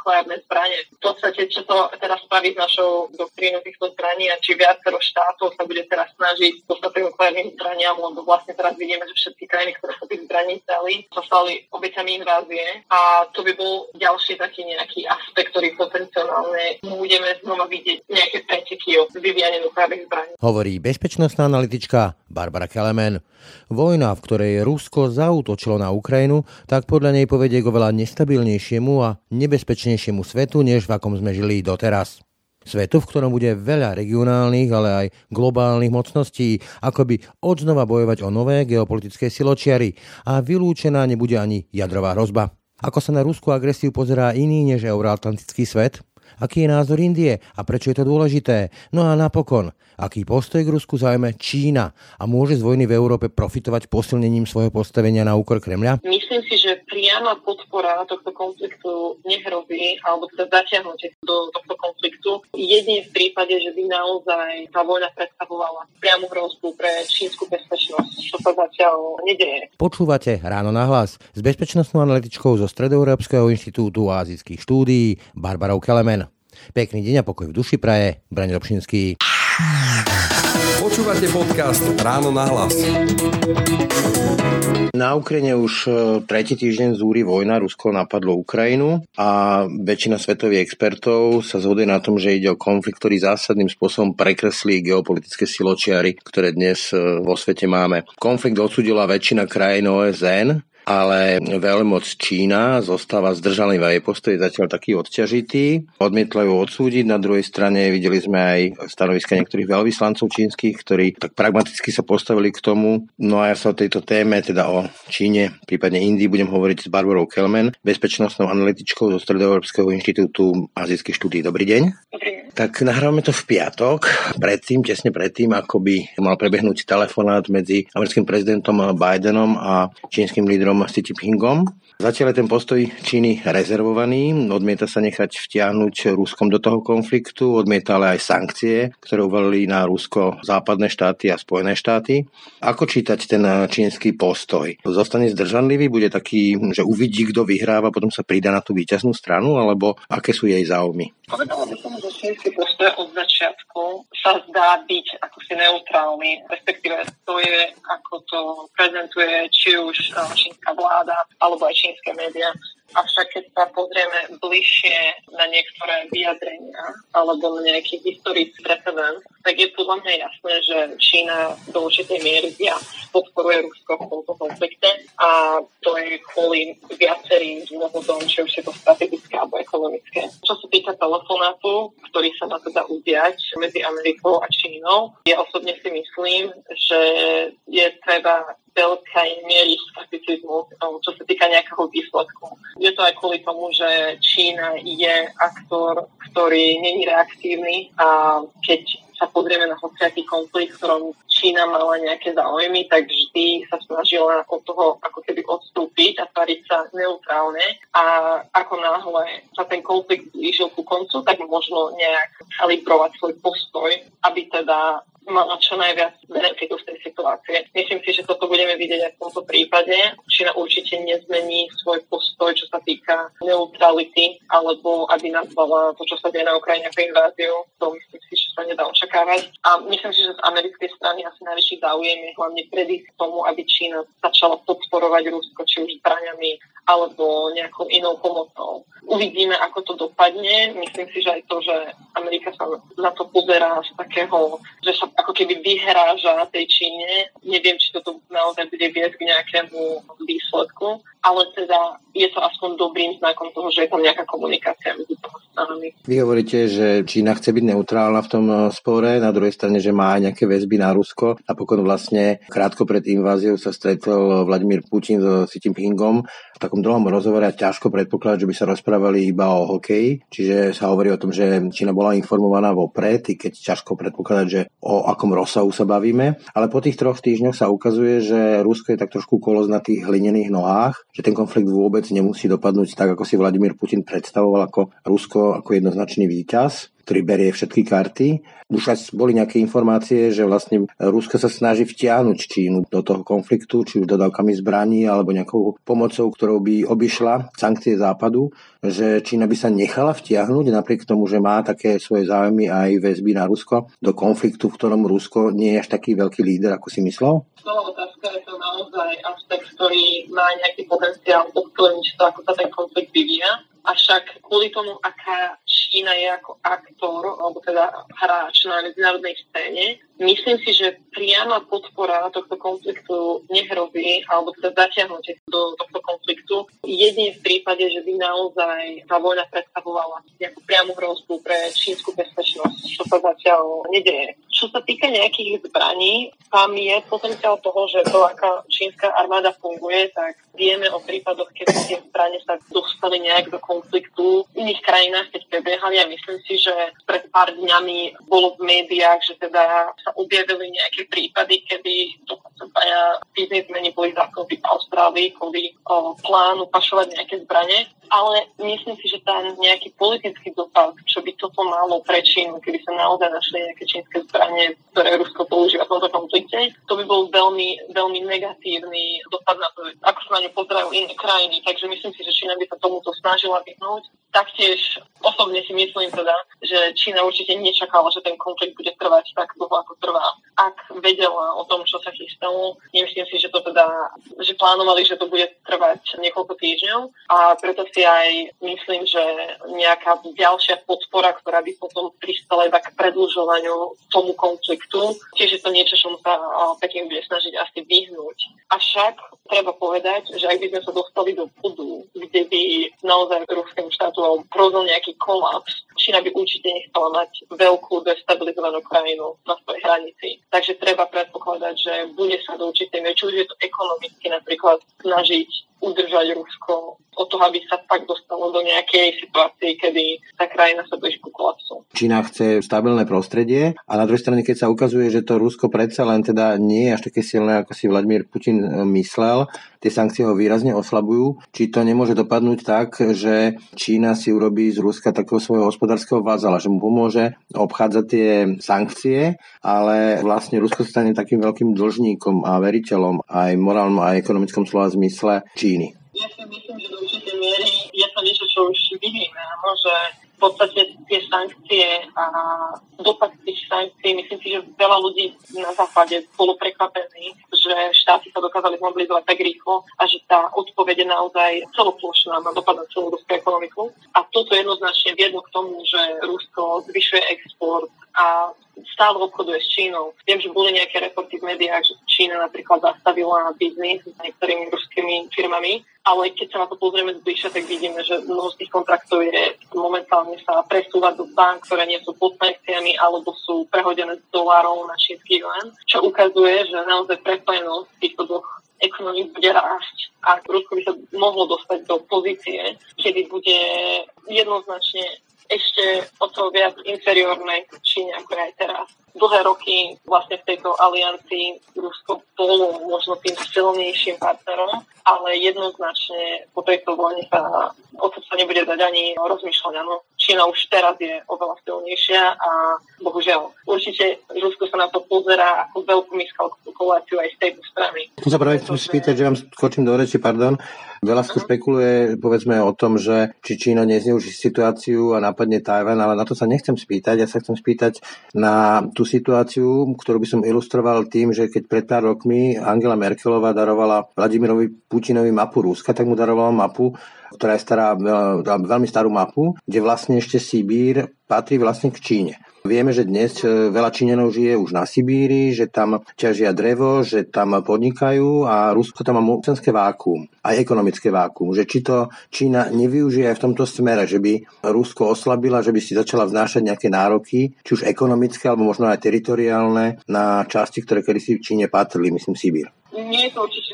nukleárne zbranie. V podstate, čo to teraz spraví s našou doktrínou týchto zbraní a či viacero štátov sa bude teraz snažiť dostať k nukleárnym zbraniam, lebo vlastne teraz vidíme, že všetky krajiny, ktoré sa tých zbraní stali, sa stali obeťami invázie a to by bol ďalší taký nejaký aspekt, ktorý potenciálne budeme znova vidieť nejaké preteky o vyvíjanie nukleárnych zbraní. Hovorí bezpečnostná analytička Barbara Kelemen. Vojna, v ktorej Rusko zautočilo na Ukrajinu, tak podľa nej povedie k oveľa nestabilnejšiemu a nebezpečnejšiemu svetu, než v akom sme žili doteraz. Svetu, v ktorom bude veľa regionálnych, ale aj globálnych mocností, ako by odznova bojovať o nové geopolitické siločiary a vylúčená nebude ani jadrová hrozba. Ako sa na ruskú agresiu pozerá iný než euroatlantický svet? Aký je názor Indie a prečo je to dôležité? No a napokon, aký postoj k Rusku zaujme Čína a môže z vojny v Európe profitovať posilnením svojho postavenia na úkor Kremľa? Myslím si, že priama podpora tohto konfliktu nehrozí, alebo teda zatiahnutie do tohto konfliktu jedine v prípade, že by naozaj tá vojna predstavovala priamu hrozbu pre čínsku bezpečnosť, čo sa zatiaľ nedeje. Počúvate ráno na hlas s bezpečnostnou analytičkou zo Stredoeurópskeho inštitútu azijských štúdií Barbarou Kelemen. Pekný deň a pokoj v duši praje, Braň Robšinský. Počúvate podcast Ráno na hlas. Na Ukrajine už e, tretí týždeň zúri vojna, Rusko napadlo Ukrajinu a väčšina svetových expertov sa zhoduje na tom, že ide o konflikt, ktorý zásadným spôsobom prekreslí geopolitické siločiary, ktoré dnes e, vo svete máme. Konflikt odsudila väčšina krajín OSN, ale veľmoc Čína zostáva zdržanlivá. Jej postoj je zatiaľ taký odťažitý. Odmietla ju odsúdiť. Na druhej strane videli sme aj stanoviska niektorých veľvyslancov čínskych, ktorí tak pragmaticky sa postavili k tomu. No a ja sa o tejto téme, teda o Číne, prípadne Indii, budem hovoriť s Barbarou Kelmen, bezpečnostnou analytičkou zo Stredoeurópskeho inštitútu azijských štúdí. Dobrý deň. Dobrý deň. Tak nahrávame to v piatok, predtým, tesne predtým, ako by mal prebehnúť telefonát medzi americkým prezidentom Bidenom a čínskym lídrom Xi Jinpingom. Zatiaľ je ten postoj Číny rezervovaný, odmieta sa nechať vtiahnuť Ruskom do toho konfliktu, odmieta ale aj sankcie, ktoré uvalili na Rusko západné štáty a Spojené štáty. Ako čítať ten čínsky postoj? Zostane zdržanlivý, bude taký, že uvidí, kto vyhráva, potom sa pridá na tú víťaznú stranu, alebo aké sú jej záujmy? Povedala by som, že čínsky postoj od začiatku sa zdá byť ako si neutrálny, respektíve to je, ako to prezentuje či už čínska vláda, alebo aj čínske médiá. Avšak keď sa pozrieme bližšie na niektoré vyjadrenia alebo na nejaký historický precedent, tak je podľa mňa jasné, že Čína do určitej miery viac podporuje Rusko v tomto konflikte a to je kvôli viacerým dôvodom, či už je to strategické alebo ekonomické. Čo sa týka telefonátu, ktorý sa má teda udiať medzi Amerikou a Čínou, ja osobne si myslím, že je treba veľkej miery skepticizmu, čo sa týka nejakého výsledku. Je to aj kvôli tomu, že Čína je aktor, ktorý není reaktívny a keď sa pozrieme na hociaký konflikt, v ktorom Čína mala nejaké záujmy, tak vždy sa snažila od toho ako keby odstúpiť a tvariť sa neutrálne. A ako náhle sa ten konflikt blížil ku koncu, tak možno nejak kalibrovať svoj postoj, aby teda mala čo najviac benefitu z tej situácie. Myslím si, že toto budeme vidieť aj v tomto prípade. Čína určite nezmení svoj postoj, čo sa týka neutrality, alebo aby nazvala to, čo sa deje na Ukrajine ako inváziu. To myslím si, že sa nedá očakávať. A myslím si, že z americkej strany asi najväčší záujem je hlavne predísť tomu, aby Čína začala podporovať Rusko, či už zbraniami alebo nejakou inou pomocou. Uvidíme, ako to dopadne. Myslím si, že aj to, že Amerika sa na to pozerá z takého, že sa ako keby vyhráža tej Číne. Neviem, či toto naozaj bude viesť k nejakému výsledku, ale teda je to aspoň dobrým znakom toho, že je tam nejaká komunikácia medzi stranami. Vy hovoríte, že Čína chce byť neutrálna v tom spore, na druhej strane, že má aj nejaké väzby na Rusko. Napokon vlastne krátko pred inváziou sa stretol Vladimír Putin so Xi Jinpingom v takom druhom rozhovore ťažko predpokladať, že by sa rozprávali iba o hokeji. Čiže sa hovorí o tom, že Čína bola informovaná vopred, i keď ťažko predpokladať, že o akom rozsahu sa bavíme. Ale po tých troch týždňoch sa ukazuje, že Rusko je tak trošku kolos na tých hlinených nohách, že ten konflikt vôbec nemusí dopadnúť tak, ako si Vladimír Putin predstavoval ako Rusko ako jednoznačný víťaz ktorý berie všetky karty. Už aj boli nejaké informácie, že vlastne Rusko sa snaží vtiahnuť Čínu do toho konfliktu, či už dodávkami zbraní alebo nejakou pomocou, ktorou by obišla sankcie západu, že Čína by sa nechala vtiahnuť napriek tomu, že má také svoje záujmy aj väzby na Rusko do konfliktu, v ktorom Rusko nie je až taký veľký líder, ako si myslel? No, otázka je to naozaj aspekt, ktorý má nejaký potenciál ovplyvniť to, ako sa ten konflikt vyvíja. Avšak kvôli tomu, aká Čína je ako aktor, alebo teda hráč na medzinárodnej scéne, myslím si, že priama podpora tohto konfliktu nehrozí, alebo teda zatiahnutie do tohto konfliktu, jedine v prípade, že by naozaj tá vojna predstavovala nejakú priamu hrozbu pre čínsku bezpečnosť, čo sa zatiaľ nedeje. Čo sa týka nejakých zbraní, tam je potenciál toho, že to, aká čínska armáda funguje, tak vieme o prípadoch, keď tie zbranie sa dostali nejak do konfliktu. V iných krajinách, keď a myslím si, že pred pár dňami bolo v médiách, že teda sa objavili nejaké prípady, kedy dokonca dvaja biznismeni boli zatknutí v Austrálii kvôli plánu pašovať nejaké zbranie ale myslím si, že ten nejaký politický dopad, čo by toto malo pre keby sa naozaj našli nejaké čínske zbranie, ktoré Rusko používa v tomto konflikte, to by bol veľmi, veľmi negatívny dopad na to, ako sa na ňu pozerajú iné krajiny. Takže myslím si, že Čína by sa tomuto snažila vyhnúť. Taktiež osobne si myslím teda, že Čína určite nečakala, že ten konflikt bude trvať tak dlho, ako trvá. Ak vedela o tom, čo sa chystalo, nemyslím si, že to teda, že plánovali, že to bude trvať niekoľko týždňov a preto si aj myslím, že nejaká ďalšia podpora, ktorá by potom pristala iba k predlžovaniu tomu konfliktu, tiež je to niečo, čo sa Peking bude snažiť asi vyhnúť. Avšak treba povedať, že ak by sme sa dostali do bodu, kde by naozaj ruskému štátu hrozil nejaký kolaps, Čína by určite nechcela mať veľkú destabilizovanú krajinu na svojej hranici. Takže treba predpokladať, že bude sa do určitej miery, či už je to ekonomicky napríklad snažiť udržať Rusko od toho, aby sa tak dostalo do nejakej situácie, kedy tá krajina sa blíži ku kolapsu. Čína chce stabilné prostredie a na druhej strane, keď sa ukazuje, že to Rusko predsa len teda nie je až také silné, ako si Vladimír Putin e, myslel, tie sankcie ho výrazne oslabujú, či to nemôže dopadnúť tak, že Čína si urobí z Ruska takého svojho hospodárskeho vázala, že mu pomôže obchádzať tie sankcie, ale vlastne Rusko stane takým veľkým dlžníkom a veriteľom aj morálnom a ekonomickom slova zmysle Číny? Ja si myslím, že do určitej miery je to niečo, čo už vidíme, že v podstate tie sankcie a dopad tých sankcií, myslím si, že veľa ľudí na západe bolo prekvapení, že štáty sa dokázali zmobilizovať tak rýchlo a že tá odpoveď je naozaj celoplošná na dopad na celú ruskú ekonomiku. A toto jednoznačne viedlo k tomu, že Rusko zvyšuje export a stále obchoduje s Čínou. Viem, že boli nejaké reporty v médiách, že Čína napríklad zastavila biznis s niektorými ruskými firmami, ale keď sa na to pozrieme zbližšia, tak vidíme, že mnoho z tých kontraktov je momentálne sa presúvať do bank, ktoré nie sú pod sankciami alebo sú prehodené z dolárov na čínsky yuan, čo ukazuje, že naozaj prepojenosť týchto dvoch ekonomik bude rásť a Rusko by sa mohlo dostať do pozície, kedy bude jednoznačne ešte o to viac inferiórnej Číne, ako aj teraz. Dlhé roky vlastne v tejto aliancii Rusko bolo možno tým silnejším partnerom, ale jednoznačne po tejto vojne sa o to sa nebude dať ani rozmýšľať. Ano, Čína už teraz je oveľa silnejšia a bohužiaľ určite Rusko sa na to pozerá ako veľkú miskalkuláciu aj z tejto strany. Tu sa práve chcem spýtať, že vám skočím do reči, pardon. Veľa sa špekuluje, povedzme, o tom, že či Čína nezneuží situáciu a napadne Tajvan, ale na to sa nechcem spýtať. Ja sa chcem spýtať na tú situáciu, ktorú by som ilustroval tým, že keď pred pár rokmi Angela Merkelová darovala Vladimirovi Putinovi mapu Ruska, tak mu darovala mapu, ktorá je stará, veľmi starú mapu, kde vlastne ešte Sibír patrí vlastne k Číne. Vieme, že dnes e, veľa Číňanov žije už na Sibíri, že tam ťažia drevo, že tam podnikajú a Rusko tam má mocenské vákuum, aj ekonomické vákuum. Že či to Čína nevyužije aj v tomto smere, že by Rusko oslabila, že by si začala vznášať nejaké nároky, či už ekonomické, alebo možno aj teritoriálne, na časti, ktoré kedysi v Číne patrili, myslím Sibír nie je to určite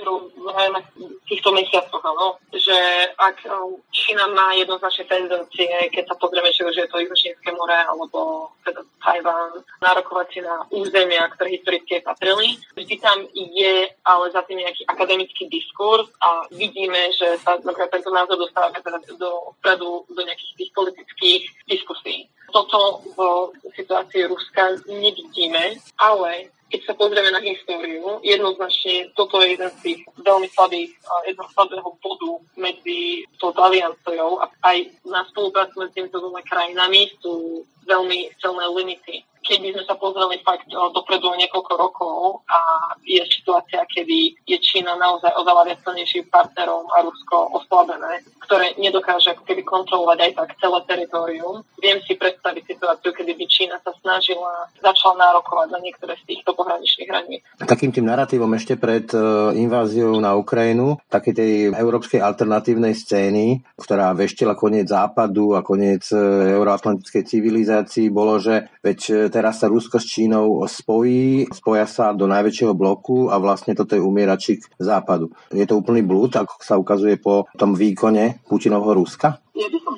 zrejme v týchto mesiacoch, áno, že ak um, Čína má jednoznačné tendencie, keď sa pozrieme, či už je to Južnínske more alebo teda Tajván, nárokovať si na územia, ktoré historicky patrili. Vždy tam je ale za tým nejaký akademický diskurs a vidíme, že sa napríklad tento názor dostáva teda do vpredu do nejakých tých politických diskusí. Toto v situácii Ruska nevidíme, ale keď sa pozrieme na históriu, jednoznačne toto je jeden z tých veľmi slabých, jedného slabého bodu medzi touto alianciou a aj na spoluprácu medzi týmito dvoma krajinami sú veľmi silné limity. Keby sme sa pozreli fakt dopredu niekoľko rokov a je situácia, kedy je Čína naozaj oveľa viac silnejším partnerom a Rusko oslabené, ktoré nedokáže ako keby kontrolovať aj tak celé teritorium. Viem si predstaviť situáciu, kedy by Čína sa snažila, začala nárokovať na niektoré z týchto pohraničných hraníc. Takým tým narratívom ešte pred e, inváziou na Ukrajinu, takej tej európskej alternatívnej scény, ktorá veštila koniec západu a koniec e, euroatlantickej civilizácii, bolo, že veď e, teraz sa Rusko s Čínou spojí, spoja sa do najväčšieho bloku a vlastne toto je umieračik západu. Je to úplný blúd, ako sa ukazuje po tom výkone Putinovho Ruska? Ja by som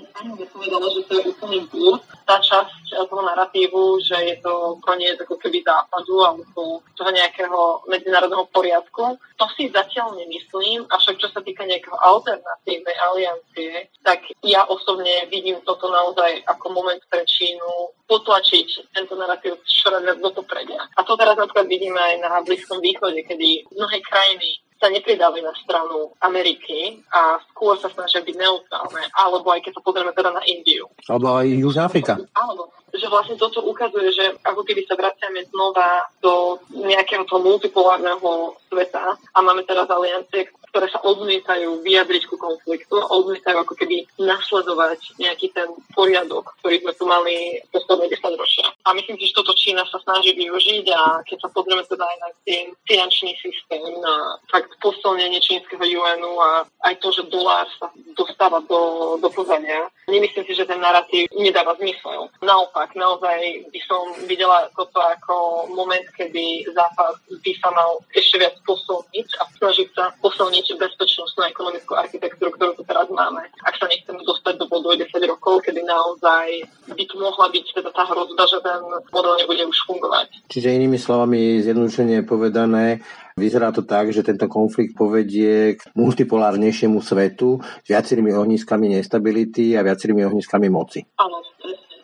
povedala, že to je úplný blúd. Tá časť toho narratívu, že je to koniec ako keby západu alebo toho nejakého medzinárodného poriadku, to si zatiaľ nemyslím, avšak čo sa týka nejakého alternatívnej aliancie, tak ja osobne vidím toto naozaj ako moment pre Čínu potlačiť tento narratív čoraz viac do popredia. A to teraz napríklad vidíme aj na Blízkom východe, kedy mnohé krajiny sa nepridali na stranu Ameriky a skôr sa snažia byť neutrálne, alebo aj keď sa pozrieme teda na Indiu. Alebo aj Južná Afrika. Alebo, že vlastne toto ukazuje, že ako keby sa vraciame znova do nejakého toho multipolárneho sveta a máme teraz aliancie, ktoré sa odmietajú vyjadriť ku konfliktu, odmietajú ako keby nasledovať nejaký ten poriadok, ktorý sme tu mali posledné 10 ročia. A myslím si, že toto Čína sa snaží využiť a keď sa pozrieme teda aj na ten finančný systém, na fakt posilnenie čínskeho UNu a aj to, že dolár sa dostáva do, do pozania, nemyslím si, že ten narratív nedáva zmysel. Naopak, naozaj by som videla toto ako moment, kedy Západ by sa mal ešte viac posilniť a snažiť sa posilniť posilniť bezpečnostnú ekonomickú architektúru, ktorú tu teraz máme. Ak sa nechceme dostať do bodu 10 rokov, kedy naozaj by tu mohla byť teda tá hrozba, že ten model nebude už fungovať. Čiže inými slovami, zjednodušene povedané, Vyzerá to tak, že tento konflikt povedie k multipolárnejšiemu svetu s viacerými ohniskami nestability a viacerými ohniskami moci. Áno,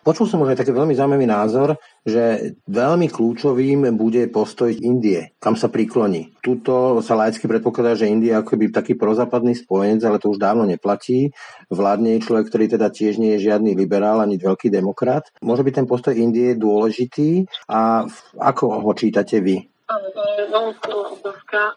Počul som už aj taký veľmi zaujímavý názor, že veľmi kľúčovým bude postoj Indie, kam sa prikloní. Tuto sa laicky predpokladá, že India ako by taký prozápadný spojenec, ale to už dávno neplatí. Vládne je človek, ktorý teda tiež nie je žiadny liberál ani veľký demokrat. Môže byť ten postoj Indie dôležitý a ako ho čítate vy?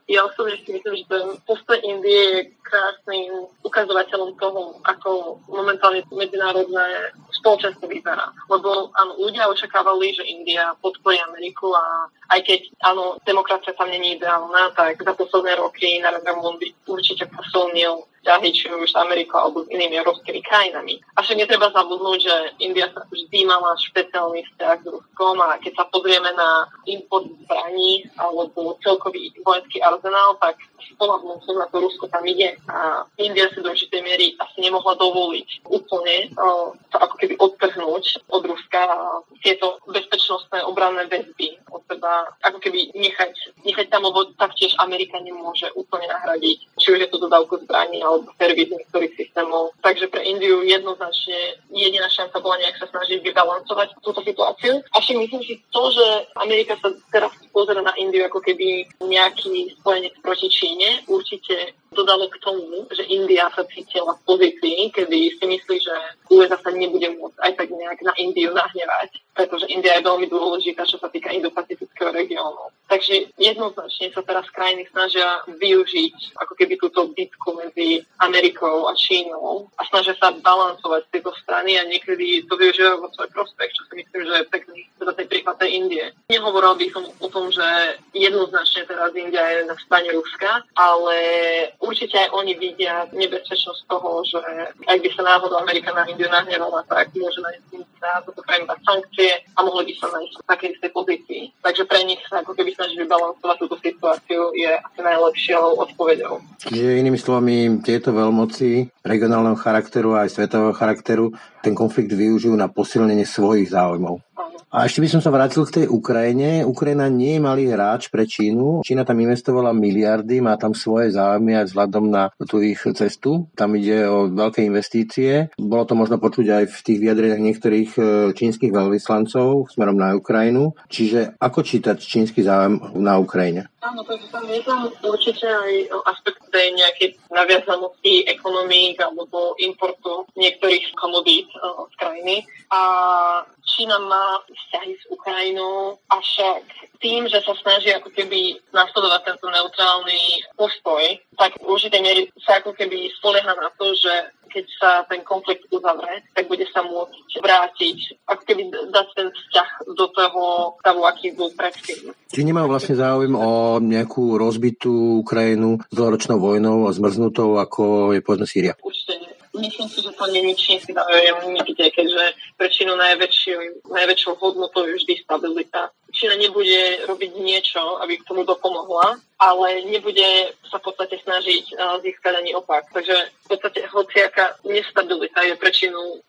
Ja osobne si myslím, že ten postoj Indie je krásnym ukazovateľom toho, ako momentálne medzinárodné spoločenstvo vyzerá. Lebo áno, ľudia očakávali, že India podporí Ameriku a aj keď áno, demokracia tam není ideálna, tak za posledné roky Narendra Modi určite posilnil vzťahy či už s Amerikou alebo s inými európskymi krajinami. A však netreba zabudnúť, že India sa vždy mala špeciálny vzťah s Ruskom a keď sa pozrieme na import zbraní alebo celkový vojenský arzenál, tak spolahnuť sa na to Rusko tam ide. A India si do určitej miery asi nemohla dovoliť úplne uh, to ako keby odtrhnúť od Ruska tieto bezpečnostné obranné väzby od seba ako keby nechať, nechať tam, lebo taktiež Amerika nemôže úplne nahradiť, či už je to dodávku zbraní alebo servis niektorých systémov. Takže pre Indiu jednoznačne jediná šanca bola nejak sa snažiť vybalancovať túto situáciu. A však myslím si to, že Amerika sa teraz pozera na Indiu ako keby nejaký spojenec proti Číne, určite dodalo k tomu, že India sa cítila v pozícii, kedy si myslí, že USA sa nebude môcť aj tak nejak na Indiu nahnevať, pretože India je veľmi dôležitá, čo sa týka Indo-Pacifického regiónu. Takže jednoznačne sa teraz krajiny snažia využiť ako keby túto bitku medzi Amerikou a Čínou a snažia sa balancovať z tejto strany a niekedy to využívajú vo svoj prospech, čo si myslím, že je pekný teda tej príklad tej Indie. Nehovoril by som o tom, že jednoznačne teraz India je na strane Ruska, ale určite aj oni vidia nebezpečnosť toho, že ak by sa náhodou Amerika na Indiu nahnevala, tak môže na toto krajinu sankcie a mohli by sa nájsť v takej istej pozícii. Takže pre nich sa ako keby snažiť vybalansovať túto situáciu je asi najlepšou odpovedou. Čiže inými slovami, tieto veľmoci regionálneho charakteru a aj svetového charakteru ten konflikt využijú na posilnenie svojich záujmov. A ešte by som sa vrátil k tej Ukrajine. Ukrajina nie je malý hráč pre Čínu. Čína tam investovala miliardy, má tam svoje záujmy aj vzhľadom na tú ich cestu. Tam ide o veľké investície. Bolo to možno počuť aj v tých vyjadreniach niektorých e, čínskych veľvyslancov smerom na Ukrajinu. Čiže ako čítať čínsky záujem na Ukrajine? Áno, takže tam je tam určite aj aspekt tej nejakej naviazanosti ekonomík alebo importu niektorých komodít uh, z krajiny. A Čína má vzťahy s Ukrajinou, avšak tým, že sa snaží ako keby nasledovať tento neutrálny postoj, tak v určitej miery sa ako keby spolieha na to, že keď sa ten konflikt uzavre, tak bude sa môcť vrátiť, ako keby dať ten vzťah do toho stavu, aký bol predtým. Či nemajú vlastne záujem o nejakú rozbitú Ukrajinu s dlhoročnou vojnou a zmrznutou, ako je povedzme Sýria? Určite nie. Myslím si, že to není čínsky záujem nikde, keďže pre najväčšiu, najväčšou hodnotou je vždy stabilita. Čína nebude robiť niečo, aby k tomu dopomohla, ale nebude sa v podstate snažiť získať ani opak. Takže v podstate hociaká nestabilita je pre Čínu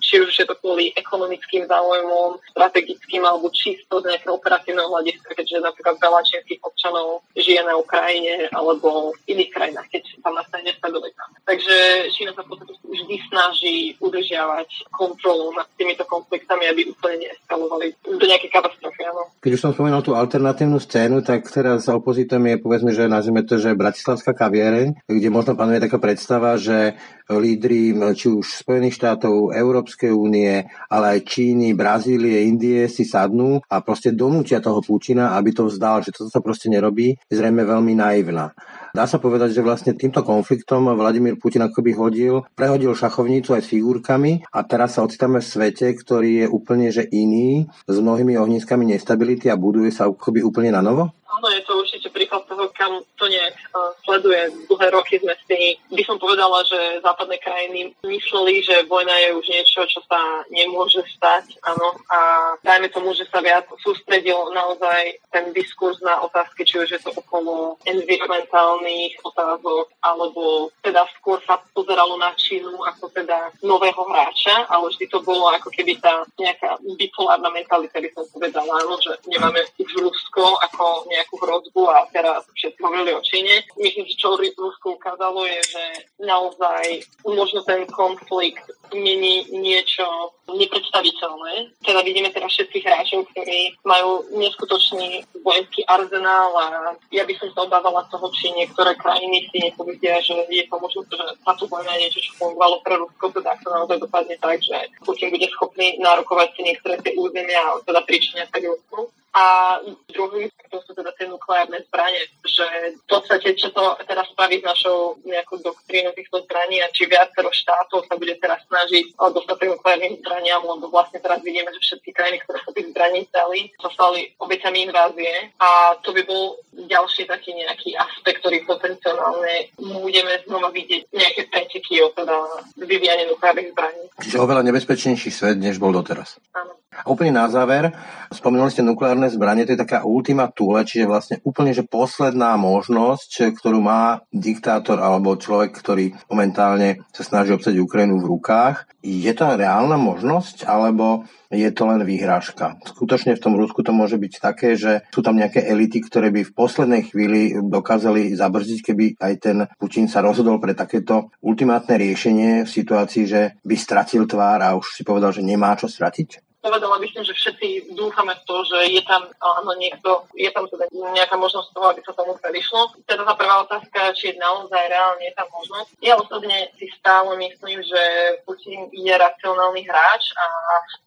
či už je to kvôli ekonomickým záujmom, strategickým alebo čisto z nejakého operatívneho hľadiska, keďže napríklad veľa čínskych občanov žije na Ukrajine alebo v iných krajinách, keď tam nastane nestabilita. Takže Čína sa v podstate vždy snaží udržiavať kontrolu nad týmito konfliktami, aby úplne neeskalovali do nejakej katastrofy. Áno. Keď už som spomenul tú alternatívnu scénu, tak teraz za opozitom je povedzme, že nazvime to, že Bratislavská kaviereň, kde možno panuje taká predstava, že lídry či už Spojených štátov, Európskej únie, ale aj Číny, Brazílie, Indie si sadnú a proste donútia toho Putina, aby to vzdal, že toto sa proste nerobí, zrejme veľmi naivná. Dá sa povedať, že vlastne týmto konfliktom Vladimír Putin akoby hodil, prehodil šachovnicu aj s figurkami a teraz sa ocitáme v svete, ktorý je úplne že iný, s mnohými ohniskami nestability a buduje sa akoby úplne na novo? Áno, je to určite príklad toho, kam to nejak uh, sleduje. Dlhé roky sme si, by som povedala, že západné krajiny mysleli, že vojna je už niečo, čo sa nemôže stať, áno. A dajme tomu, že sa viac sústredil naozaj ten diskurs na otázky, či už je to okolo environmentálnych otázok, alebo teda skôr sa pozeralo na Čínu ako teda nového hráča, ale vždy to bolo ako keby tá nejaká bipolárna mentalita, by som povedala, áno, že nemáme Rusko ako nejak nejakú hrozbu a teraz všetci hovorili o Číne. Myslím, že čo Rusko ukázalo je, že naozaj možno ten konflikt mení niečo nepredstaviteľné. Teda vidíme teraz všetkých hráčov, ktorí majú neskutočný vojenský arzenál a ja by som sa obávala toho, či niektoré krajiny si nepovedia, že je to možno, že táto vojna je niečo, čo fungovalo pre Rusko, teda ak to naozaj dopadne tak, že Putin bude schopný nárokovať si niektoré tie územia a teda príčinia sa Rusku. A druhý, to sú teda tie nukleárne zbranie, že v podstate, čo to teraz spraví s našou nejakou doktrínou týchto zbraní a či viacero štátov sa bude teraz snažiť dostať k nukleárnym zbraniam, lebo vlastne teraz vidíme, že všetky krajiny, ktoré sa tých zbraní stali, sa stali obeťami invázie a to by bol ďalší taký nejaký aspekt, ktorý potenciálne budeme znova vidieť nejaké preteky o teda vyvíjanie nukleárnych zbraní. Čiže oveľa nebezpečnejší svet, než bol doteraz. Áno. A úplne na záver, spomínali ste nukleárne zbranie, to je taká ultima thule, čiže vlastne úplne, že posledná možnosť, ktorú má diktátor alebo človek, ktorý momentálne sa snaží obsadiť Ukrajinu v rukách. Je to reálna možnosť, alebo je to len výhrážka. Skutočne v tom Rusku to môže byť také, že sú tam nejaké elity, ktoré by v poslednej chvíli dokázali zabrzdiť, keby aj ten Putin sa rozhodol pre takéto ultimátne riešenie v situácii, že by stratil tvár a už si povedal, že nemá čo stratiť? Povedala by som, že všetci dúfame v to, že je tam áno, niekto, je tam teda nejaká možnosť toho, aby sa tomu predišlo. Teda tá prvá otázka, či je naozaj reálne je tam možnosť. Ja osobne si stále myslím, že Putin je racionálny hráč a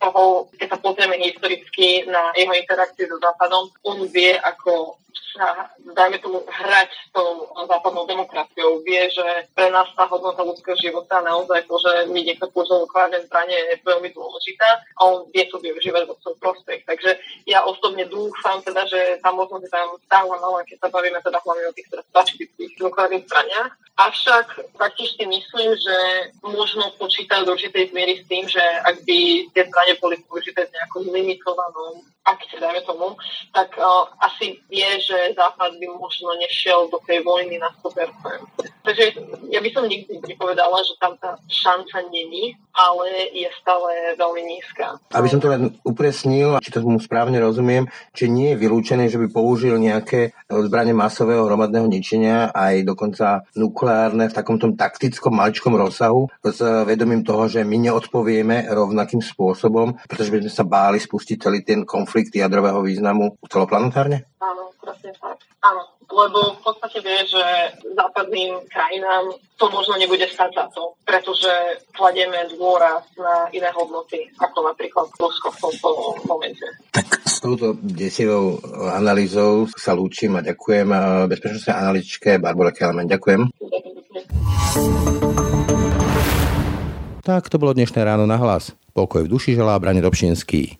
toho, keď sa pozrieme historicky na jeho interakcie so Západom, on vie, ako sa, dajme tomu, hrať s tou západnou demokraciou. Vie, že pre nás tá hodnota ľudského života naozaj to, že my niekto použil nukleárne zbranie je veľmi dôležitá a on vie to využívať vo svoj prospech. Takže ja osobne dúfam teda, že tá možnosť je tam stále malá, keď sa bavíme teda hlavne o tých strategických nukleárnych zbraniach. Avšak taktiež si myslím, že možno počítať do určitej miery s tým, že ak by tie zbranie boli použité v nejakom limitovanom akte, dajme tomu, tak uh, asi vie, že Západ by možno nešiel do tej vojny na 100%. Takže ja by som nikdy nepovedala, že tam tá šanca není, ale je stále veľmi nízka. Aby som to len upresnil, či to mu správne rozumiem, či nie je vylúčené, že by použil nejaké zbranie masového hromadného ničenia, aj dokonca nukleárne v takomto taktickom maličkom rozsahu, s vedomím toho, že my neodpovieme rovnakým spôsobom, pretože by sme sa báli spustiť celý ten konflikt jadrového významu celoplanetárne? Áno, presne tak. Áno, lebo v podstate vie, že západným krajinám to možno nebude stať za to, pretože kladieme dôraz na iné hodnoty, ako napríklad Rusko v tomto momente. Tak s touto desivou analýzou sa lúčim a ďakujem bezpečnostnej analytičke Barbara Kelman. Ďakujem. Tak to bolo dnešné ráno na hlas. Pokoj v duši želá Brane Dobšinský.